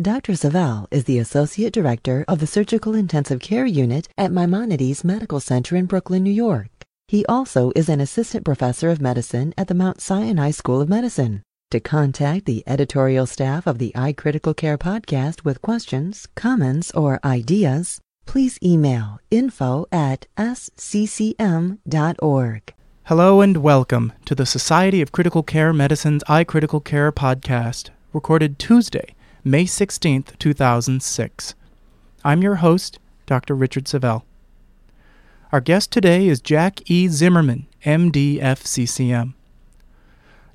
Dr. Savel is the Associate Director of the Surgical Intensive Care Unit at Maimonides Medical Center in Brooklyn, New York. He also is an Assistant Professor of Medicine at the Mount Sinai School of Medicine. To contact the editorial staff of the iCritical Care podcast with questions, comments, or ideas, please email info at sccm.org. Hello and welcome to the Society of Critical Care Medicine's iCritical Care podcast, recorded Tuesday, May 16th, 2006. I'm your host, Dr. Richard Savel. Our guest today is Jack E. Zimmerman, MD FCCM.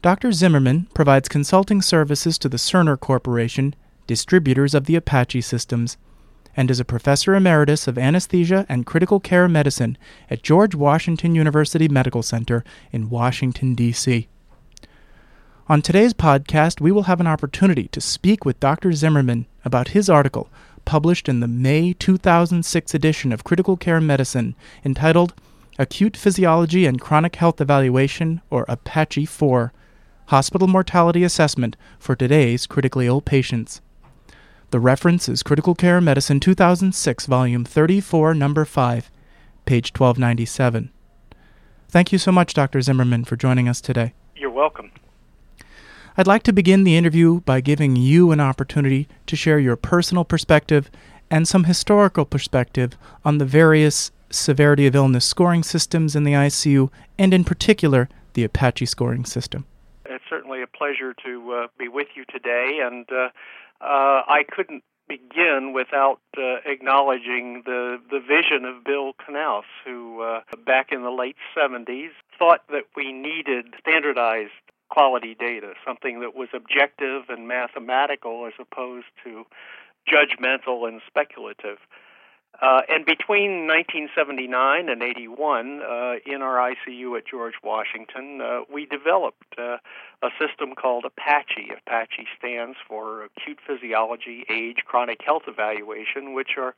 Dr. Zimmerman provides consulting services to the Cerner Corporation, distributors of the Apache systems, and is a professor emeritus of anesthesia and critical care medicine at George Washington University Medical Center in Washington, D.C. On today's podcast, we will have an opportunity to speak with Dr. Zimmerman about his article published in the May 2006 edition of Critical Care Medicine entitled Acute Physiology and Chronic Health Evaluation, or APACHE 4 Hospital Mortality Assessment for Today's Critically Ill Patients. The reference is Critical Care Medicine 2006, Volume 34, Number 5, page 1297. Thank you so much, Dr. Zimmerman, for joining us today. You're welcome. I'd like to begin the interview by giving you an opportunity to share your personal perspective and some historical perspective on the various severity of illness scoring systems in the ICU, and in particular, the Apache scoring system. It's certainly a pleasure to uh, be with you today, and uh, uh, I couldn't begin without uh, acknowledging the, the vision of Bill Knaus, who uh, back in the late 70s thought that we needed standardized quality data, something that was objective and mathematical as opposed to judgmental and speculative. Uh, and between 1979 and 81, uh, in our ICU at George Washington, uh, we developed uh, a system called Apache. Apache stands for Acute Physiology, Age, Chronic Health Evaluation, which are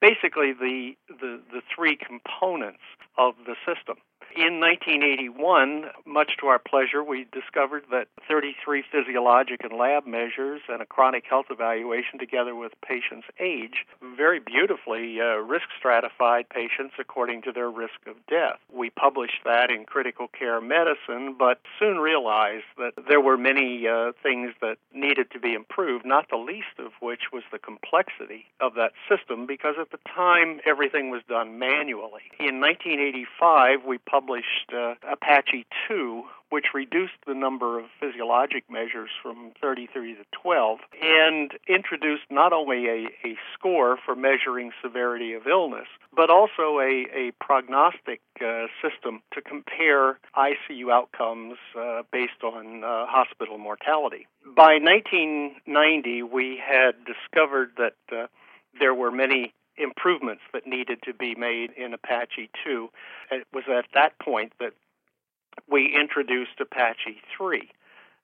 basically the, the, the three components of the system. In 1981, much to our pleasure, we discovered that 33 physiologic and lab measures and a chronic health evaluation, together with patients' age, very beautifully uh, risk stratified patients according to their risk of death. We published that in Critical Care Medicine, but soon realized that there were many uh, things that needed to be improved, not the least of which was the complexity of that system, because at the time everything was done manually. In 1985, we published published uh, Apache 2, which reduced the number of physiologic measures from 33 to 12 and introduced not only a, a score for measuring severity of illness, but also a, a prognostic uh, system to compare ICU outcomes uh, based on uh, hospital mortality. By 1990, we had discovered that uh, there were many improvements that needed to be made in Apache 2. It was at that point that we introduced Apache 3.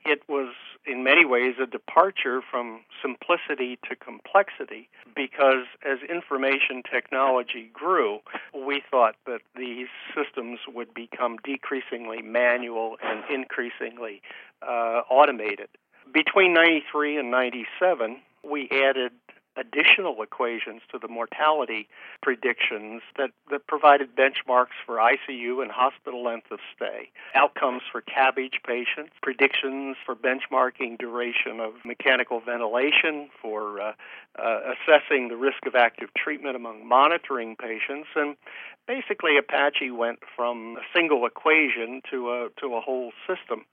It was in many ways a departure from simplicity to complexity because as information technology grew, we thought that these systems would become decreasingly manual and increasingly uh, automated. Between 93 and 97, we added additional equations to the mortality predictions that, that provided benchmarks for ICU and hospital length of stay, outcomes for CABG patients, predictions for benchmarking duration of mechanical ventilation, for uh, uh, assessing the risk of active treatment among monitoring patients, and basically Apache went from a single equation to a to a whole system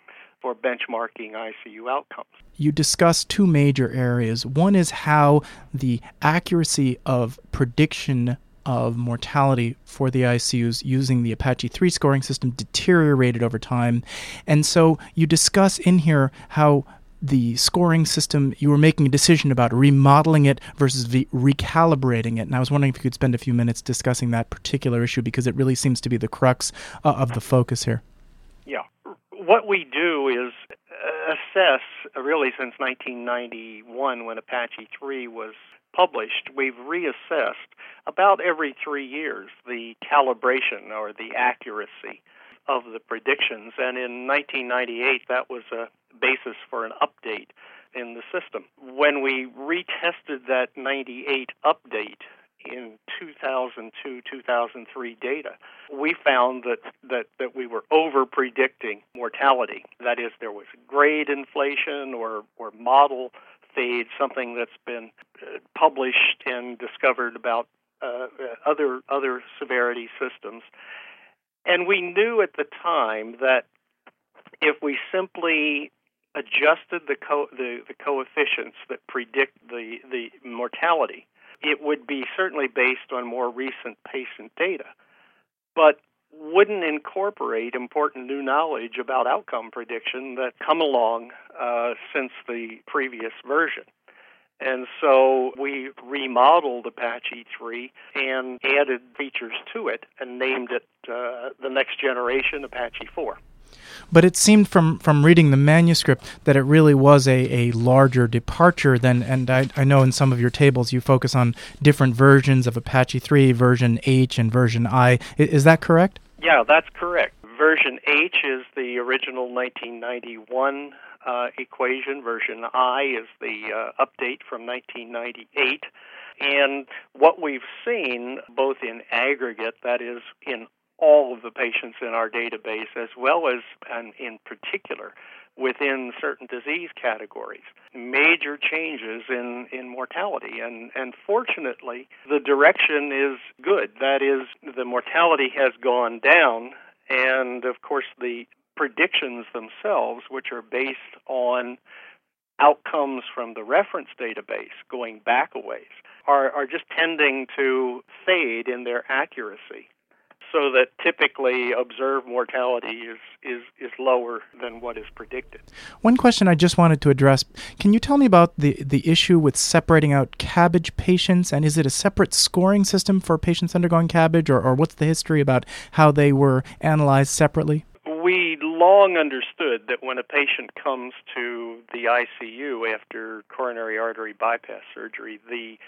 for benchmarking ICU outcomes. You discussed two major areas. One is how the accuracy of prediction of mortality for the ICUs using the Apache 3 scoring system deteriorated over time. And so you discuss in here how the scoring system, you were making a decision about remodeling it versus recalibrating it. And I was wondering if you could spend a few minutes discussing that particular issue because it really seems to be the crux uh, of the focus here. What we do is assess, really since 1991 when Apache 3 was published, we've reassessed about every three years the calibration or the accuracy of the predictions. And in 1998, that was a basis for an update in the system. When we retested that 98 update in 2002 2003 data, we found that, that, that we were over predicting mortality. That is, there was grade inflation or, or model fade, something that's been uh, published and discovered about uh, other other severity systems. And we knew at the time that if we simply adjusted the co- the, the coefficients that predict the, the mortality, it would be certainly based on more recent patient data, but wouldn't incorporate important new knowledge about outcome prediction that come along uh, since the previous version. And so we remodeled Apache 3 and added features to it and named it uh, the next generation Apache 4. But it seemed from, from reading the manuscript that it really was a, a larger departure than, and I, I know in some of your tables you focus on different versions of Apache 3, version H and version I. Is that correct? Yeah, that's correct. Version H is the original 1991 uh, equation. Version I is the uh, update from 1998. And what we've seen, both in aggregate, that is, in all of the patients in our database, as well as, and in particular, within certain disease categories. Major changes in, in mortality. And, and fortunately, the direction is good. That is, the mortality has gone down. And of course, the predictions themselves, which are based on outcomes from the reference database going back a ways, are, are just tending to fade in their accuracy so that typically observed mortality is, is, is lower than what is predicted. One question I just wanted to address can you tell me about the, the issue with separating out CABG patients? And is it a separate scoring system for patients undergoing CABG, or, or what's the history about how they were analyzed separately? Long understood that when a patient comes to the ICU after coronary artery bypass surgery, the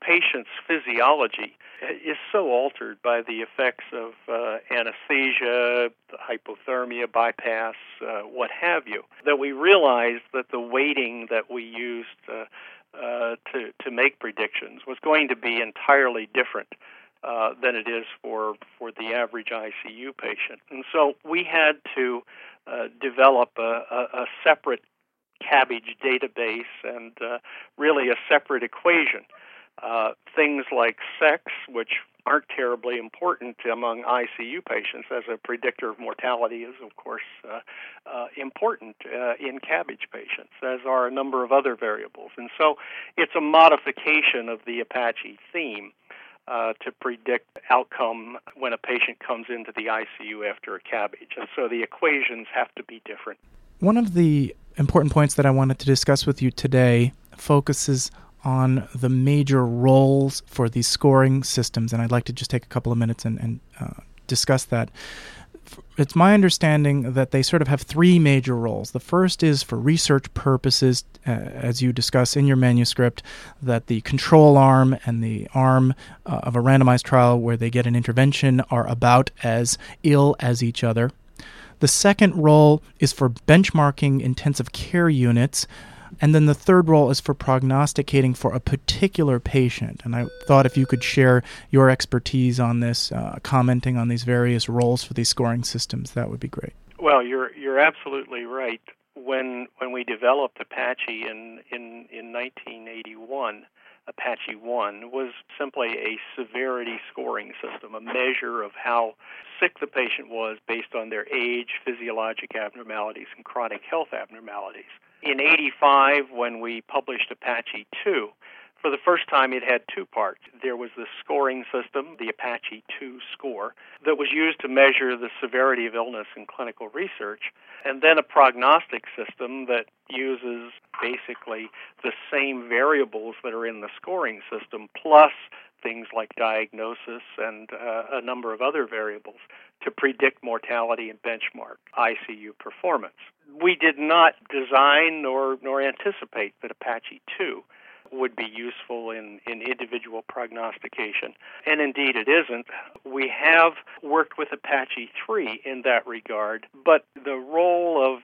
patient's physiology is so altered by the effects of uh, anesthesia, hypothermia, bypass, uh, what have you, that we realized that the weighting that we used uh, uh, to to make predictions was going to be entirely different. Uh, than it is for for the average ICU patient, and so we had to uh, develop a, a, a separate CABG database and uh, really a separate equation uh, things like sex, which aren't terribly important among ICU patients as a predictor of mortality, is of course uh, uh, important uh, in CABG patients, as are a number of other variables. And so it's a modification of the Apache theme. Uh, to predict outcome when a patient comes into the ICU after a CABG. And so the equations have to be different. One of the important points that I wanted to discuss with you today focuses on the major roles for these scoring systems, and I'd like to just take a couple of minutes and, and uh, discuss that. It's my understanding that they sort of have three major roles. The first is for research purposes, uh, as you discuss in your manuscript, that the control arm and the arm uh, of a randomized trial where they get an intervention are about as ill as each other. The second role is for benchmarking intensive care units and then the third role is for prognosticating for a particular patient. And I thought if you could share your expertise on this, uh, commenting on these various roles for these scoring systems, that would be great. Well, you're you're absolutely right. When when we developed Apache in in in 1981, Apache 1 was simply a severity scoring system, a measure of how sick the patient was based on their age, physiologic abnormalities, and chronic health abnormalities. In 85, when we published Apache 2, For the first time, it had two parts. There was the scoring system, the Apache 2 score, that was used to measure the severity of illness in clinical research, and then a prognostic system that uses basically the same variables that are in the scoring system, plus things like diagnosis and uh, a number of other variables to predict mortality and benchmark ICU performance. We did not design nor, nor anticipate that Apache 2 would be useful in, in individual prognostication. And indeed, it isn't. We have worked with Apache 3 in that regard, but the role of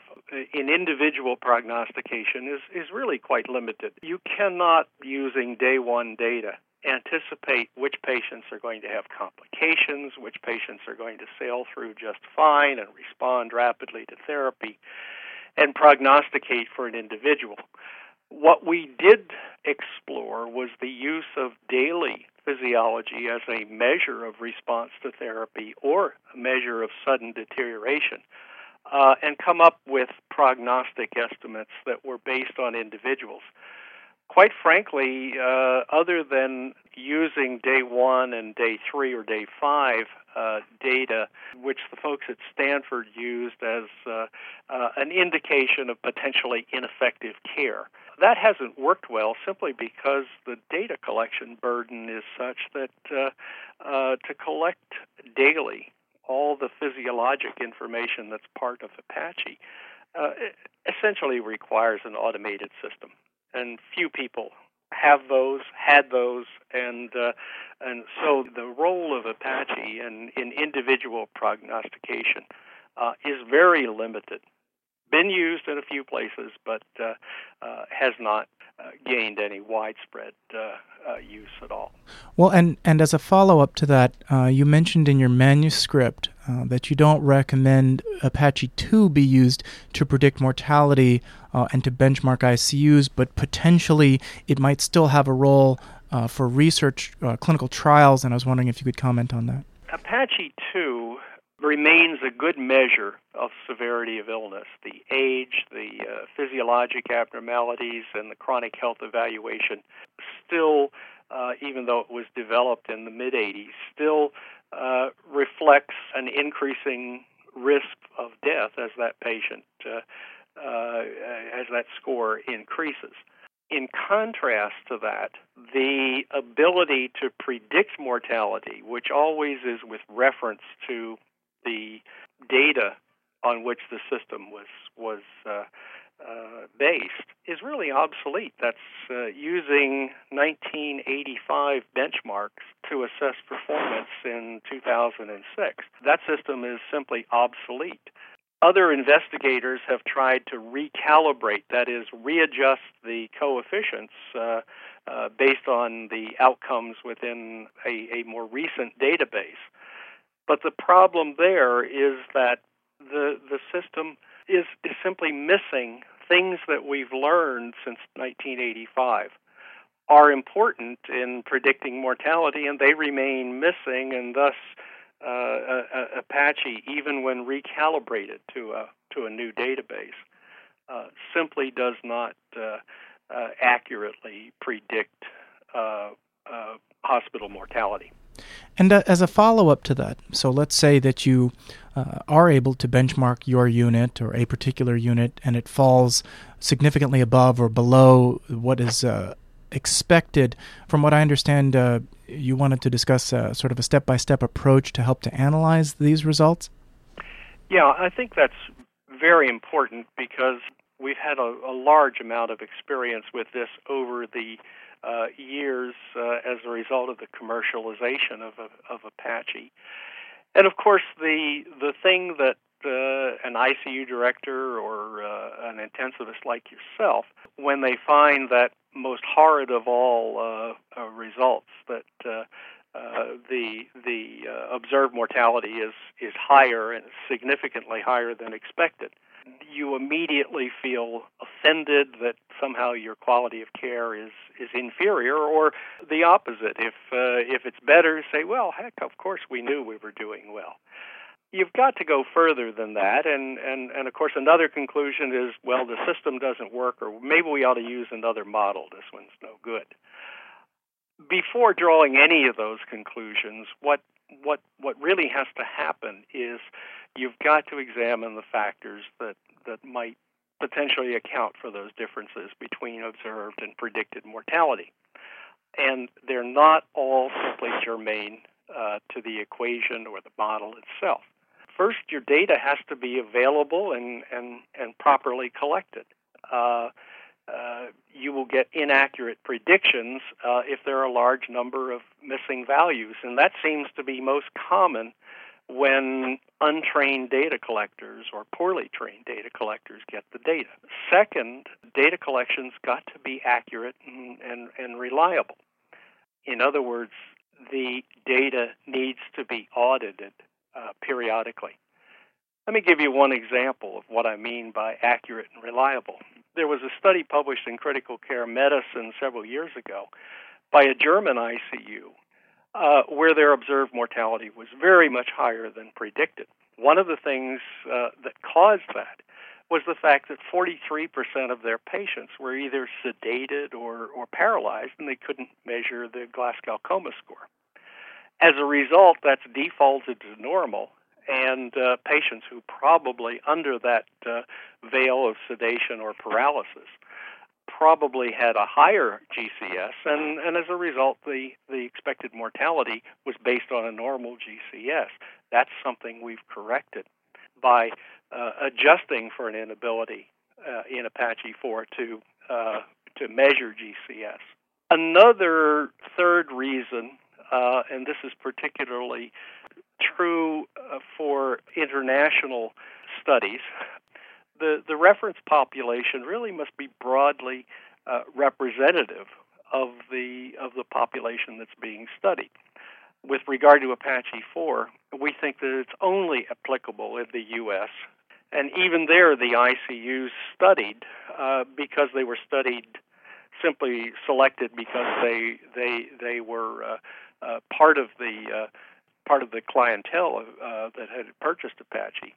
in individual prognostication is, is really quite limited. You cannot, using day one data, anticipate which patients are going to have complications, which patients are going to sail through just fine and respond rapidly to therapy, and prognosticate for an individual. What we did explore was the use of daily physiology as a measure of response to therapy or a measure of sudden deterioration. Uh, and come up with prognostic estimates that were based on individuals quite frankly, uh, other than using day one and day three or day five uh, data, which the folks at Stanford used as uh, uh, an indication of potentially ineffective care. That hasn't worked well simply because the data collection burden is such that uh, uh, to collect daily all the physiologic information that's part of Apache essentially requires an automated system and few people have those, had those, and uh, and so the role of Apache in, in individual prognostication uh, is very limited. Been used in a few places, but uh, uh has not gained any widespread uh, uh, use at all. Well, and, and as a follow up to that, uh, you mentioned in your manuscript uh, that you don't recommend Apache 2 be used to predict mortality uh, and to benchmark ICUs, but potentially it might still have a role for research clinical trials, and I was wondering if you could comment on that. Apache 2 remains a good measure of severity of illness. The age, the uh, physiologic abnormalities, and the chronic health evaluation still, uh, even though it was developed in the mid 80s, still uh, reflects an increasing risk of death as that patient, uh, uh, as that score increases. In contrast to that, the ability to predict mortality, which always is with reference to the data on which the system was was uh, uh, based is really obsolete. That's uh, using 1985 benchmarks to assess performance in 2006. That system is simply obsolete. Other investigators have tried to recalibrate, that is, readjust the coefficients uh, uh, based on the outcomes within a, a more recent database. But the problem there is that the the system is, is simply missing things that we've learned since 1985 are important in predicting mortality, and they remain missing, and thus uh, uh, Apache, even when recalibrated to a to a new database, uh, simply does not uh, uh, accurately predict uh, hospital mortality. And uh, as a follow up to that, so let's say that you uh, are able to benchmark your unit or a particular unit and it falls significantly above or below what is uh, expected. From what I understand, uh, you wanted to discuss uh, sort of a step by step approach to help to analyze these results? Yeah, I think that's very important because we've had a, a large amount of experience with this over the uh, years uh, as a result of the commercialization of, of Apache. And of course, the the thing that uh, an ICU director or uh, an intensivist like yourself, when they find that most horrid of all uh, uh, results, that the the observed mortality is is higher and significantly higher than expected you immediately feel offended that somehow your quality of care is is inferior, or the opposite. If uh, if it's better, say, well, heck, of course we knew we were doing well. You've got to go further than that, and and and of course another conclusion is, well, the system doesn't work, or maybe we ought to use another model. This one's no good. before drawing any of those conclusions, what what what really has to happen is you've got to examine the factors that that might potentially account for those differences between observed and predicted mortality. And they're not all simply germane uh, to the equation or the model itself. First, your data has to be available and, and, and properly collected. Uh, uh, you will get inaccurate predictions uh, if there are a large number of missing values, and that seems to be most common when untrained data collectors or poorly trained data collectors get the data. Second, data collection's got to be accurate and, and, and reliable. In other words, the data needs to be audited uh, periodically. Let me give you one example of what I mean by accurate and reliable. There was a study published in Critical Care Medicine several years ago by a German ICU uh, where their observed mortality was very much higher than predicted. One of the things uh, that caused that was the fact that 43% of their patients were either sedated or, or paralyzed and they couldn't measure the Glasgow coma score. As a result, that's defaulted to normal, and uh, patients who probably under that uh, veil of sedation or paralysis probably had a higher GCS, and, and as a result, the, the expected mortality was based on a normal GCS. That's something we've corrected by uh, adjusting for an inability uh, in Apache 4 to, uh, to measure GCS. Another third reason, uh, and this is particularly true uh, for international studies, the, the reference population really must be broadly uh, representative of the of the population that's being studied. With regard to Apache 4, we think that it's only applicable in the U.S. And even there, the ICUs studied uh, because they were studied simply selected because they they they were uh, uh, part of the uh, part of the clientele uh, that had purchased Apache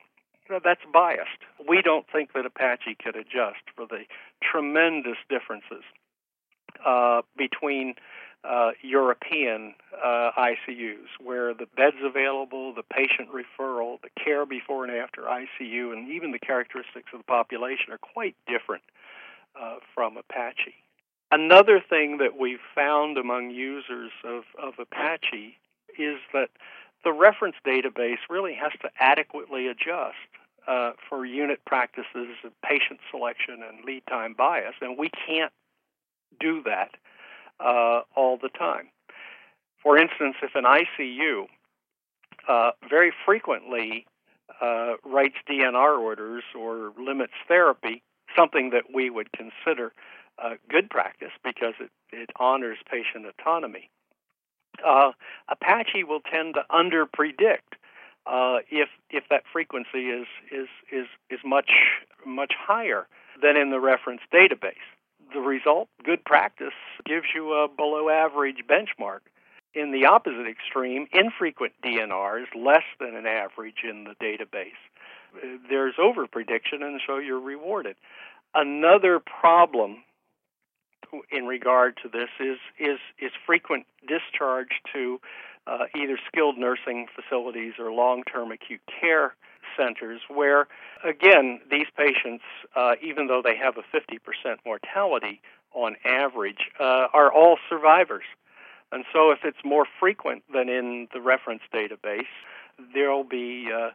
that's biased. We don't think that Apache could adjust for the tremendous differences uh, between uh, European uh, ICUs, where the beds available, the patient referral, the care before and after ICU, and even the characteristics of the population are quite different uh, from Apache. Another thing that we've found among users of, of Apache is that the reference database really has to adequately adjust uh, for unit practices of patient selection and lead time bias, and we can't do that uh, all the time. For instance, if an ICU uh, very frequently uh, writes DNR orders or limits therapy, something that we would consider good practice because it, it honors patient autonomy, uh, Apache will tend to underpredict uh, if if that frequency is is is is much much higher than in the reference database. The result, good practice, gives you a below average benchmark. In the opposite extreme, infrequent DNR is less than an average in the database. There's overprediction, and so you're rewarded. Another problem in regard to this is is is frequent discharge to uh, either skilled nursing facilities or long-term acute care centers, where again these patients, uh, even though they have a 50% mortality on average, uh, are all survivors. And so, if it's more frequent than in the reference database, there'll be uh,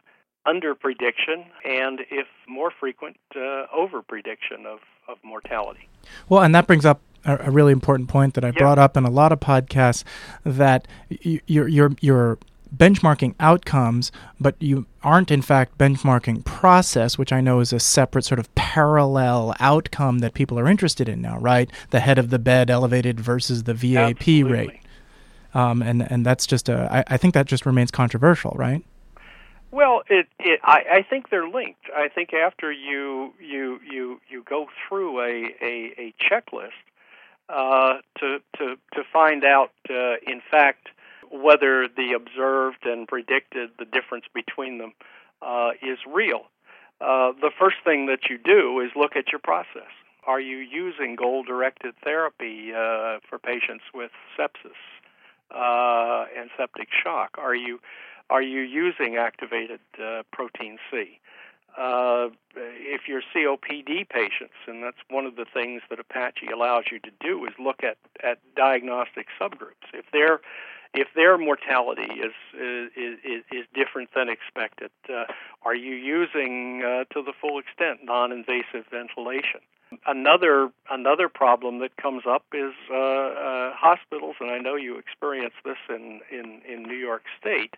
under prediction, and if more frequent, uh, over prediction of, of mortality. Well, and that brings up a, a really important point that I brought up in a lot of podcasts that y- you're, you're, you're benchmarking outcomes, but you aren't in fact benchmarking process, which I know is a separate sort of parallel outcome that people are interested in now, right? The head of the bed elevated versus the VAP Absolutely. rate. Um, and, and that's just a, I, I think that just remains controversial, right? Well, it, it I, I think they're linked. I think after you you you you go through a a, a checklist uh, to to to find out, uh, in fact, whether the observed and predicted the difference between them uh, is real. Uh, the first thing that you do is look at your process. are you using goal-directed therapy uh, for patients with sepsis uh, and septic shock? Are you are you using activated protein C? Uh, if you're COPD patients, and that's one of the things that Apache allows you to do, is look at, at diagnostic subgroups. If their if their mortality is is is, is different than expected, uh, are you using uh, to the full extent non-invasive ventilation? Another another problem that comes up is uh, uh, hospitals, and I know you experience this in in, in New York State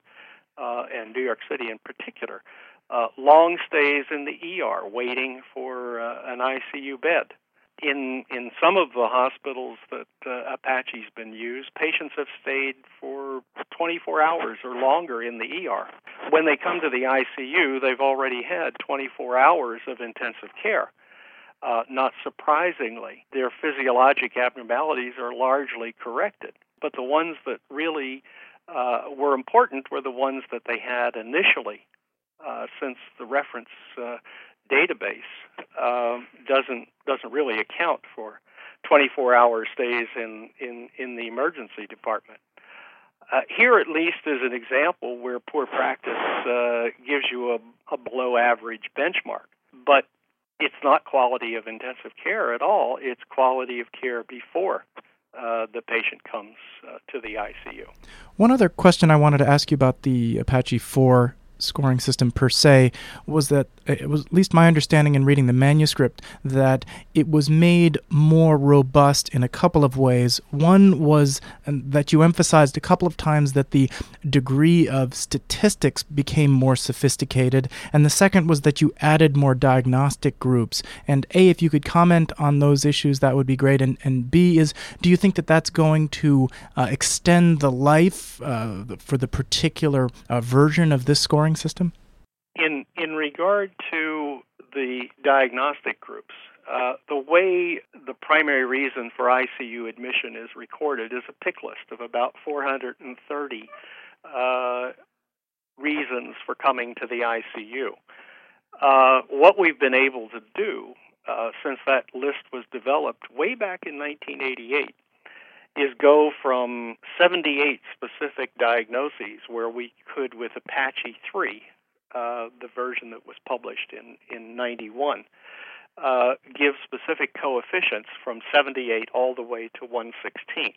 and New York City in particular uh, long stays in the ER waiting for uh, an ICU bed. In in some of the hospitals that uh, Apache's been used, patients have stayed for 24 hours or longer in the ER. When they come to the ICU, they've already had 24 hours of intensive care. Uh, not surprisingly, their physiologic abnormalities are largely corrected, but the ones that really uh, were important were the ones that they had initially uh, since the reference uh, database uh, doesn't doesn't really account for 24-hour stays in, in, in the emergency department. Uh, here, at least, is an example where poor practice uh, gives you a, a below average benchmark, but it's not quality of intensive care at all. It's quality of care before uh, the patient comes uh, to the ICU. One other question I wanted to ask you about the Apache 4 scoring system per se was that it was at least my understanding in reading the manuscript that it was made more robust in a couple of ways. One was that you emphasized a couple of times that the degree of statistics became more sophisticated, and the second was that you added more diagnostic groups. And A, if you could comment on those issues, that would be great. And, and B, is do you think that that's going to uh, extend the life uh, for the particular uh, version of this scoring system? In in regard to the diagnostic groups, uh, the way the primary reason for ICU admission is recorded is a pick list of about 430 uh, reasons for coming to the ICU. Uh, what we've been able to do uh, since that list was developed way back in 1988 is go from 78 specific diagnoses where we could, with Apache 3, uh, the version that was published in, in 91, uh, give specific coefficients from 78 all the way to 116.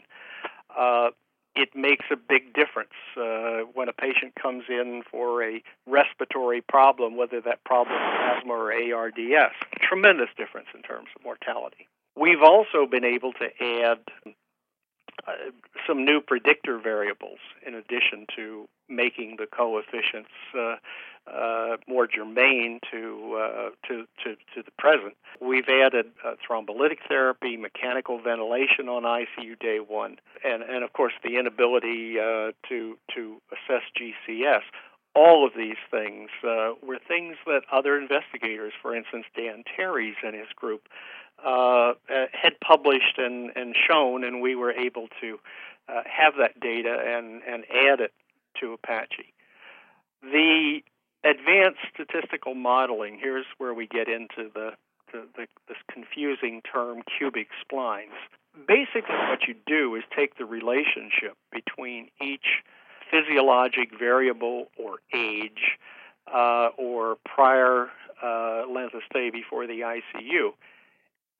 Uh, it makes a big difference uh, when a patient comes in for a respiratory problem, whether that problem is asthma or ARDS. Tremendous difference in terms of mortality. We've also been able to add uh, some new predictor variables in addition to making the coefficients uh, uh, more germane to, uh, to, to to the present. We've added uh, thrombolytic therapy, mechanical ventilation on ICU day one, and and of course the inability to to assess GCS. All of these things were things that other investigators, for instance Dan Teres and his group, uh, had published and, and shown, and we were able to have that data and, and add it to Apache. The advanced statistical modeling, here's where we get into the, the, the, this confusing term cubic splines. Basically, what you do is take the relationship between each physiologic variable or age uh, or prior uh, length of stay before the ICU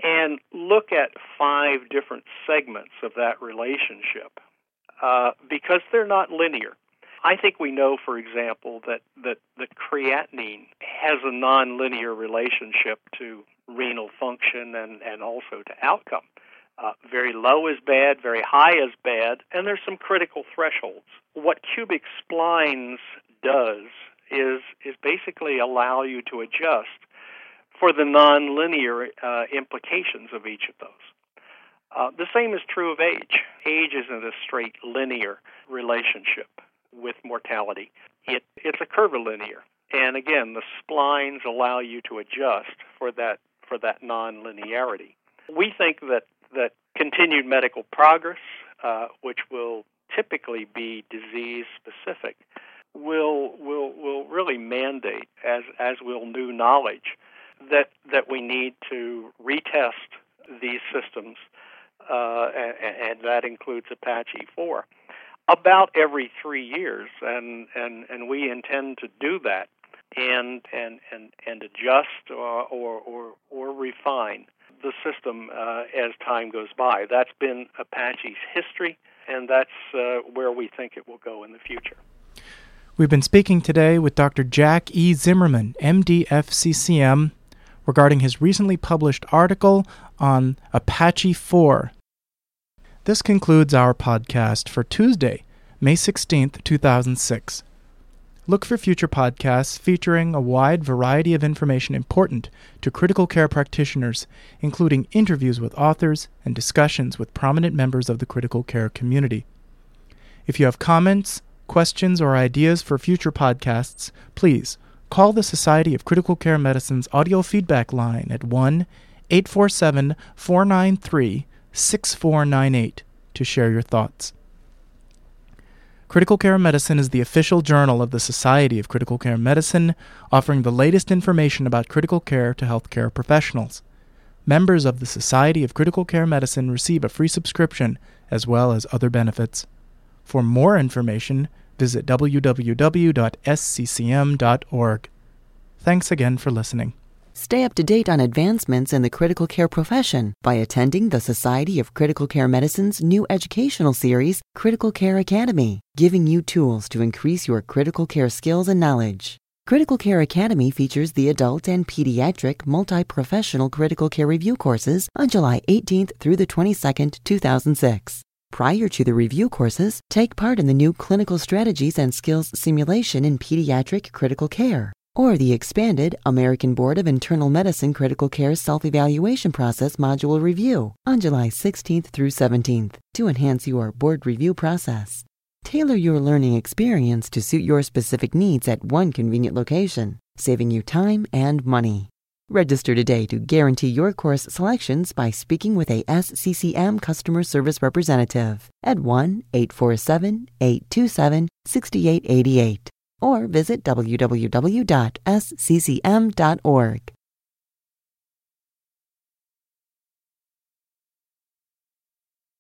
and look at five different segments of that relationship uh, because they're not linear. I think we know, for example, that, that, that creatinine has a nonlinear relationship to renal function and, and also to outcome. Uh, very low is bad, very high is bad, and there's some critical thresholds. What cubic splines does is is basically allow you to adjust for the nonlinear uh, implications of each of those. Uh, the same is true of age. Age isn't a straight linear relationship with mortality. It, it's a curvilinear. And again, the splines allow you to adjust for that for that nonlinearity. We think that that continued medical progress, uh, which will typically be disease specific, will will will really mandate, as as will new knowledge, that that we need to retest these systems, uh, and, and that includes Apache 4, about every three years, and, and, and we intend to do that and and and, and adjust or, or or or refine the system uh, as time goes by. That's been Apache's history, and that's uh, where we think it will go in the future. We've been speaking today with Dr. Jack E. Zimmerman, MD FCCM, regarding his recently published article on Apache 4. This concludes our podcast for Tuesday, May 16th, 2006. Look for future podcasts featuring a wide variety of information important to critical care practitioners, including interviews with authors and discussions with prominent members of the critical care community. If you have comments, questions, or ideas for future podcasts, please call the Society of Critical Care Medicine's audio feedback line at 1 847 493 6498 to share your thoughts. Critical Care Medicine is the official journal of the Society of Critical Care Medicine, offering the latest information about critical care to healthcare professionals. Members of the Society of Critical Care Medicine receive a free subscription as well as other benefits. For more information, visit www.sccm.org. Thanks again for listening. Stay up to date on advancements in the critical care profession by attending the Society of Critical Care Medicine's new educational series, Critical Care Academy, giving you tools to increase your critical care skills and knowledge. Critical Care Academy features the adult and pediatric multi-professional critical care review courses on July 18th through the 22nd, 2006. Prior to the review courses, take part in the new Clinical Strategies and Skills Simulation in Pediatric Critical Care or the expanded American Board of Internal Medicine Critical Care Self Evaluation Process Module Review on July 16th through 17th to enhance your board review process. Tailor your learning experience to suit your specific needs at one convenient location, saving you time and money. Register today to guarantee your course selections by speaking with a SCCM customer service representative at 1 847 827 6888 or visit www.sccm.org.